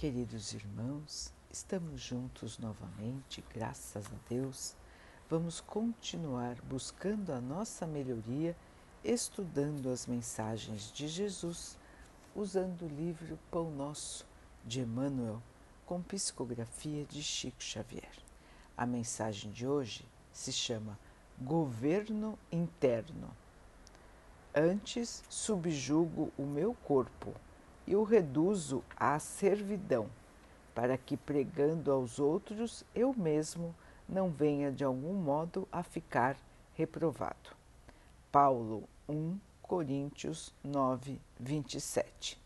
Queridos irmãos, estamos juntos novamente, graças a Deus. Vamos continuar buscando a nossa melhoria, estudando as mensagens de Jesus, usando o livro Pão Nosso de Emmanuel, com psicografia de Chico Xavier. A mensagem de hoje se chama Governo Interno. Antes subjugo o meu corpo e o reduzo à servidão, para que, pregando aos outros, eu mesmo não venha de algum modo a ficar reprovado. Paulo 1 Coríntios 9, 27.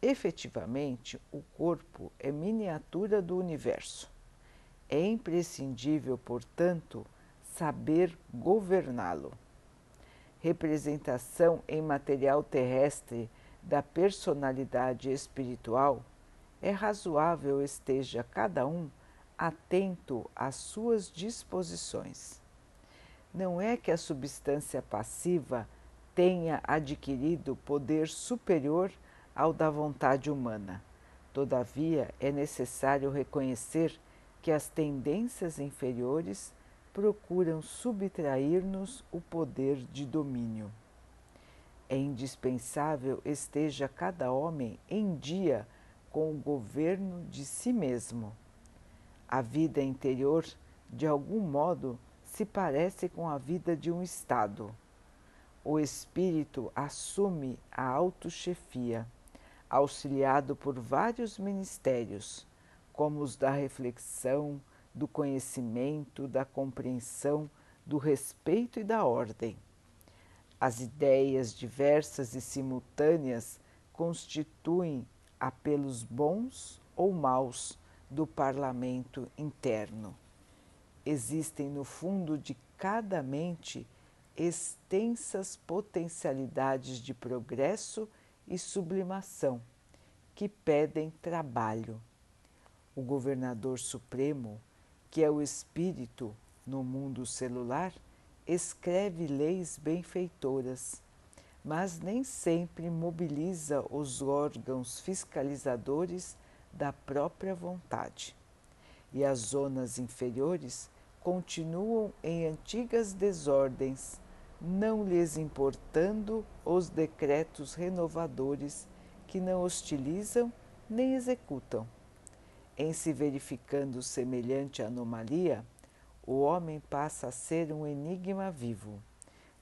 Efetivamente, o corpo é miniatura do universo. É imprescindível, portanto, saber governá-lo. Representação em material terrestre da personalidade espiritual, é razoável esteja cada um atento às suas disposições. Não é que a substância passiva tenha adquirido poder superior ao da vontade humana. Todavia, é necessário reconhecer que as tendências inferiores procuram subtrair-nos o poder de domínio. É indispensável esteja cada homem em dia com o governo de si mesmo. A vida interior, de algum modo, se parece com a vida de um Estado. O espírito assume a autochefia, auxiliado por vários ministérios, como os da reflexão, do conhecimento, da compreensão, do respeito e da ordem. As ideias diversas e simultâneas constituem apelos bons ou maus do parlamento interno. Existem no fundo de cada mente extensas potencialidades de progresso e sublimação que pedem trabalho. O governador supremo, que é o espírito no mundo celular, escreve leis benfeitoras, mas nem sempre mobiliza os órgãos fiscalizadores da própria vontade. E as zonas inferiores continuam em antigas desordens, não lhes importando os decretos renovadores que não hostilizam nem executam. Em se verificando semelhante anomalia, o homem passa a ser um enigma vivo,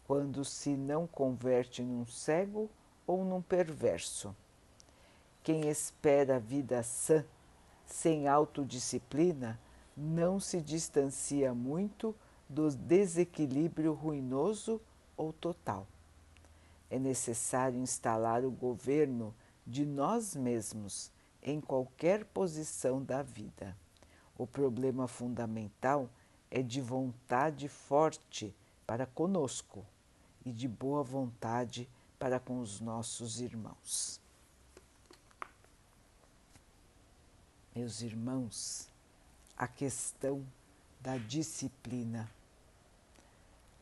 quando se não converte num cego ou num perverso. Quem espera a vida sã, sem autodisciplina, não se distancia muito do desequilíbrio ruinoso ou total. É necessário instalar o governo de nós mesmos em qualquer posição da vida. O problema fundamental é é de vontade forte para conosco e de boa vontade para com os nossos irmãos. Meus irmãos, a questão da disciplina.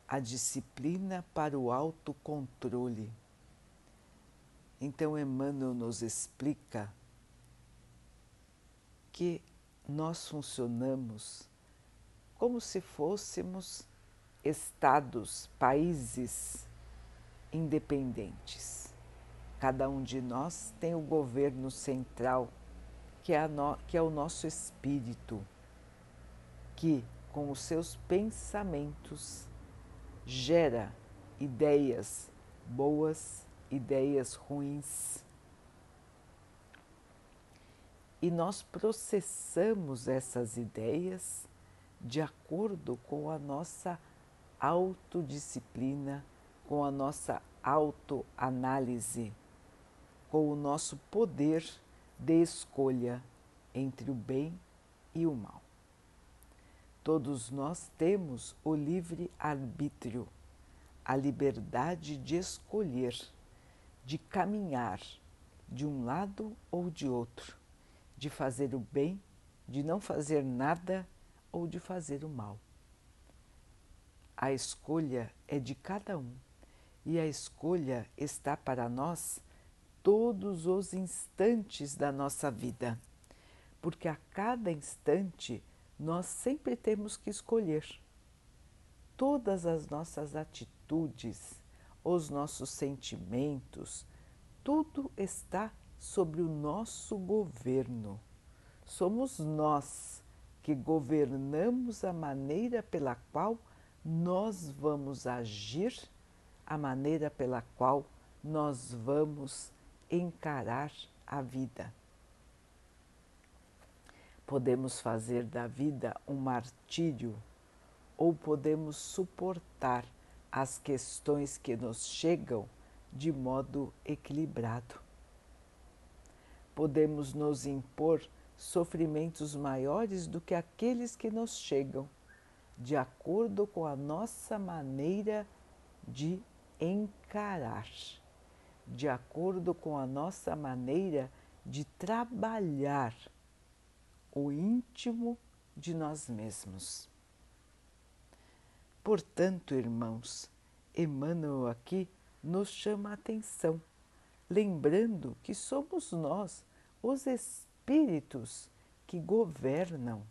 A disciplina para o autocontrole. Então, Emmanuel nos explica que nós funcionamos como se fôssemos estados, países independentes. Cada um de nós tem o governo central, que é, no, que é o nosso espírito, que, com os seus pensamentos, gera ideias boas, ideias ruins. E nós processamos essas ideias de acordo com a nossa autodisciplina, com a nossa autoanálise, com o nosso poder de escolha entre o bem e o mal. Todos nós temos o livre arbítrio, a liberdade de escolher, de caminhar de um lado ou de outro, de fazer o bem, de não fazer nada ou de fazer o mal. A escolha é de cada um e a escolha está para nós todos os instantes da nossa vida, porque a cada instante nós sempre temos que escolher. Todas as nossas atitudes, os nossos sentimentos, tudo está sobre o nosso governo. Somos nós que governamos a maneira pela qual nós vamos agir, a maneira pela qual nós vamos encarar a vida. Podemos fazer da vida um martírio ou podemos suportar as questões que nos chegam de modo equilibrado. Podemos nos impor sofrimentos maiores do que aqueles que nos chegam, de acordo com a nossa maneira de encarar, de acordo com a nossa maneira de trabalhar o íntimo de nós mesmos. Portanto, irmãos, Emmanuel aqui nos chama a atenção, lembrando que somos nós, os espíritos, que governam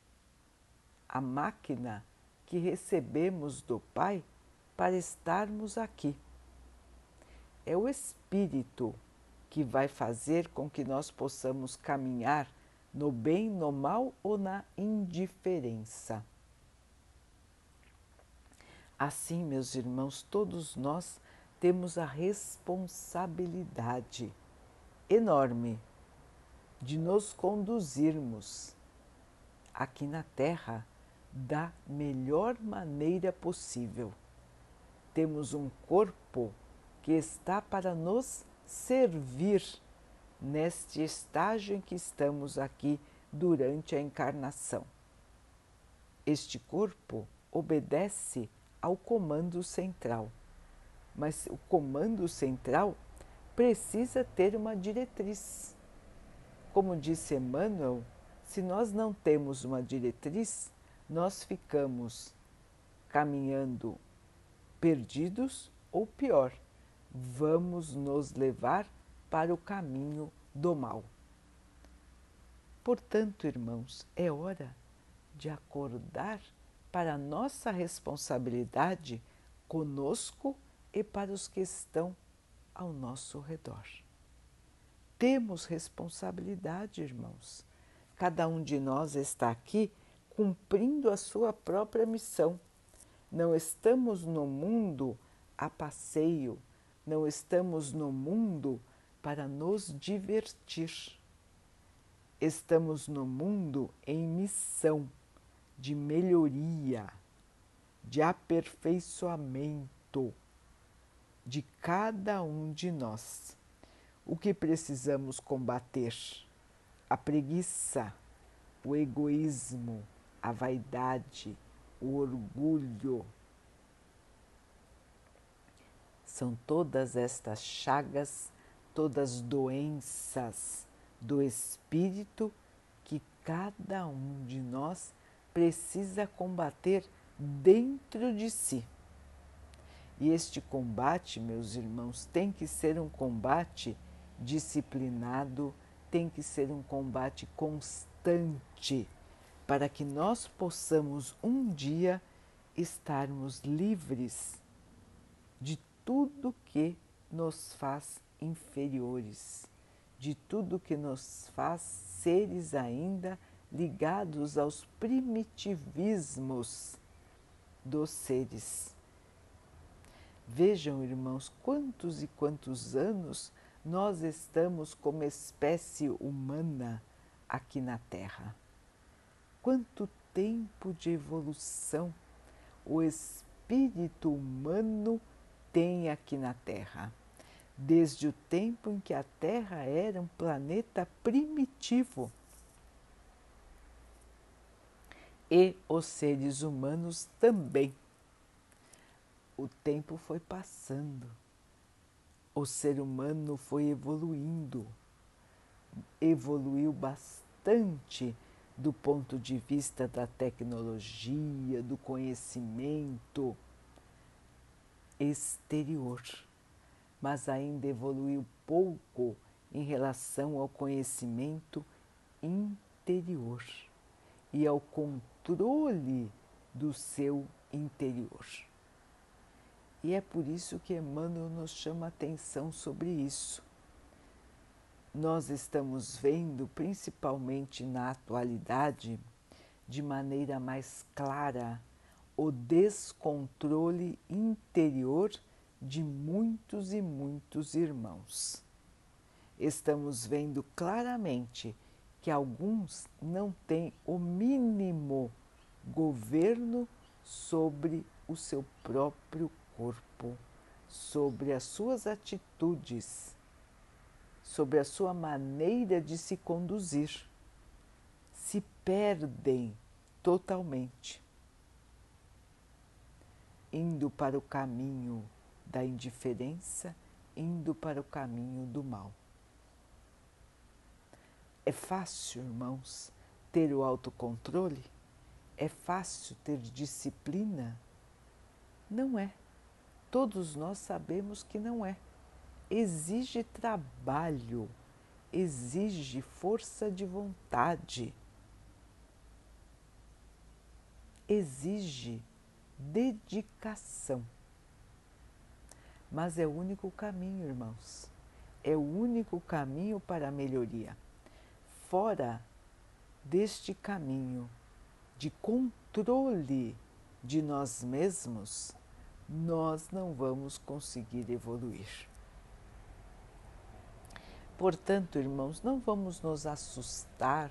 a máquina que recebemos do Pai para estarmos aqui. É o Espírito que vai fazer com que nós possamos caminhar no bem, no mal ou na indiferença. Assim, meus irmãos, todos nós temos a responsabilidade enorme de nos conduzirmos aqui na Terra da melhor maneira possível. Temos um corpo que está para nos servir neste estágio em que estamos aqui durante a encarnação. Este corpo obedece ao comando central, mas o comando central precisa ter uma diretriz. Como disse Emmanuel, se nós não temos uma diretriz, nós ficamos caminhando perdidos ou pior, vamos nos levar para o caminho do mal. Portanto, irmãos, é hora de acordar para a nossa responsabilidade conosco e para os que estão ao nosso redor. Temos responsabilidade, irmãos. Cada um de nós está aqui cumprindo a sua própria missão. Não estamos no mundo a passeio, não estamos no mundo para nos divertir. Estamos no mundo em missão de melhoria, de aperfeiçoamento de cada um de nós. O que precisamos combater? A preguiça, o egoísmo, a vaidade, o orgulho, são todas estas chagas, todas doenças do espírito que cada um de nós precisa combater dentro de si. E este combate, meus irmãos, tem que ser um combate disciplinado, tem que ser um combate constante, para que nós possamos um dia estarmos livres de tudo que nos faz inferiores, de tudo que nos faz seres ainda ligados aos primitivismos dos seres. Vejam, irmãos, quantos e quantos anos nós estamos como espécie humana aqui na Terra. Quanto tempo de evolução o espírito humano tem aqui na Terra, desde o tempo em que a Terra era um planeta primitivo. E os seres humanos também. O tempo foi passando, o ser humano foi evoluindo, evoluiu bastante do ponto de vista da tecnologia, do conhecimento exterior, mas ainda evoluiu pouco em relação ao conhecimento interior e ao controle do seu interior. E é por isso que Emmanuel nos chama atenção sobre isso. Nós estamos vendo, principalmente na atualidade, de maneira mais clara, o descontrole interior de muitos e muitos irmãos. Estamos vendo claramente que alguns não têm o mínimo governo sobre o seu próprio corpo, sobre as suas atitudes, sobre a sua maneira de se conduzir. Se perdem totalmente, indo para o caminho da indiferença, indo para o caminho do mal. É fácil, irmãos, ter o autocontrole? É fácil ter disciplina? Não é. Todos nós sabemos que não é. Exige trabalho, exige força de vontade, exige dedicação. Mas é o único caminho, irmãos. É o único caminho para a melhoria. Fora deste caminho, de controle de nós mesmos, nós não vamos conseguir evoluir. Portanto, irmãos, não vamos nos assustar,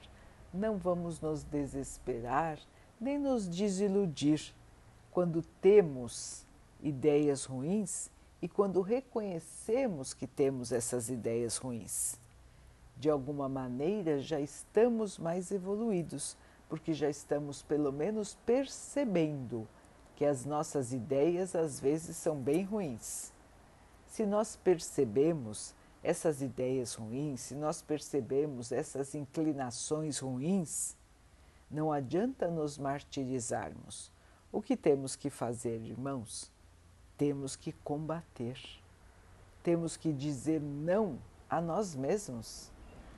não vamos nos desesperar, nem nos desiludir quando temos ideias ruins e quando reconhecemos que temos essas ideias ruins. De alguma maneira já estamos mais evoluídos porque já estamos pelo menos percebendo que as nossas ideias às vezes são bem ruins. Se nós percebemos essas ideias ruins, se nós percebemos essas inclinações ruins, não adianta nos martirizarmos. O que temos que fazer, irmãos? Temos que combater. Temos que dizer não a nós mesmos,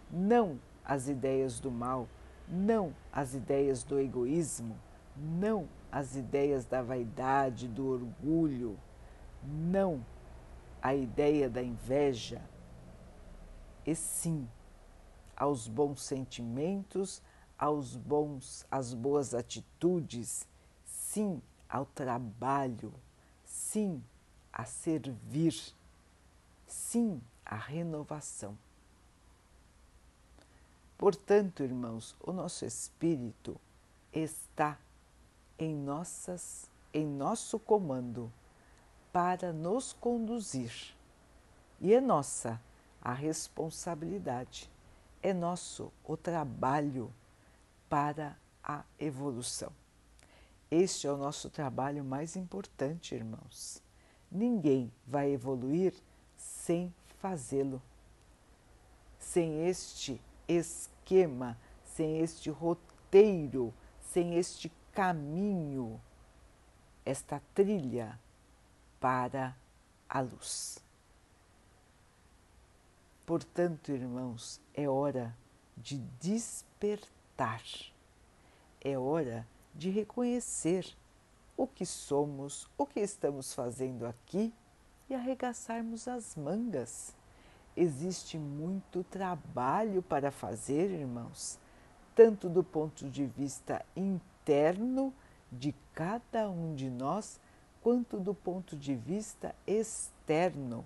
não às ideias do mal, não às ideias do egoísmo, não às ideias da vaidade, do orgulho, não à ideia da inveja, e sim aos bons sentimentos, aos bons, às boas atitudes, sim ao trabalho, sim a servir, sim à renovação. Portanto, irmãos, o nosso espírito está em nossas em nosso comando para nos conduzir. E é nossa a responsabilidade, é nosso o trabalho para a evolução. Este é o nosso trabalho mais importante, irmãos. Ninguém vai evoluir sem fazê-lo. Sem este esquema, sem este roteiro, sem este caminho, esta trilha para a luz. Portanto, irmãos, é hora de despertar, é hora de reconhecer o que somos, o que estamos fazendo aqui e arregaçarmos as mangas Existe muito trabalho para fazer, irmãos, tanto do ponto de vista interno de cada um de nós, quanto do ponto de vista externo,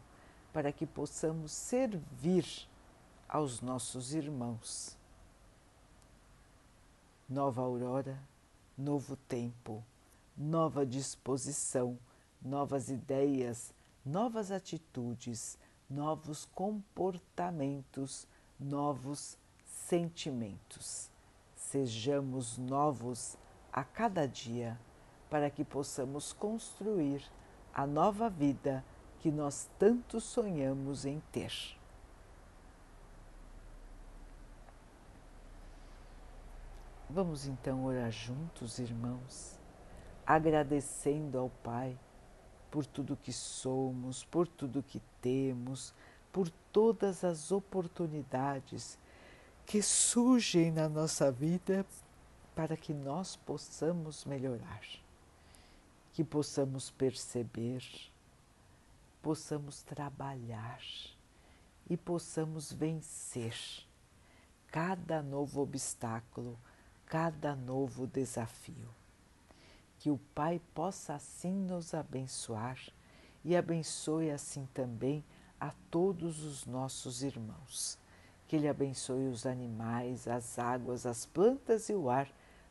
para que possamos servir aos nossos irmãos. Nova aurora, novo tempo, nova disposição, novas ideias, novas atitudes novos comportamentos, novos sentimentos. Sejamos novos a cada dia para que possamos construir a nova vida que nós tanto sonhamos em ter. Vamos então orar juntos, irmãos, agradecendo ao Pai por tudo que somos, por tudo que temos, por todas as oportunidades que surgem na nossa vida para que nós possamos melhorar, que possamos perceber, possamos trabalhar e possamos vencer cada novo obstáculo, cada novo desafio. Que o Pai possa assim nos abençoar e abençoe assim também a todos os nossos irmãos que Ele abençoe os animais, as águas, as plantas e o ar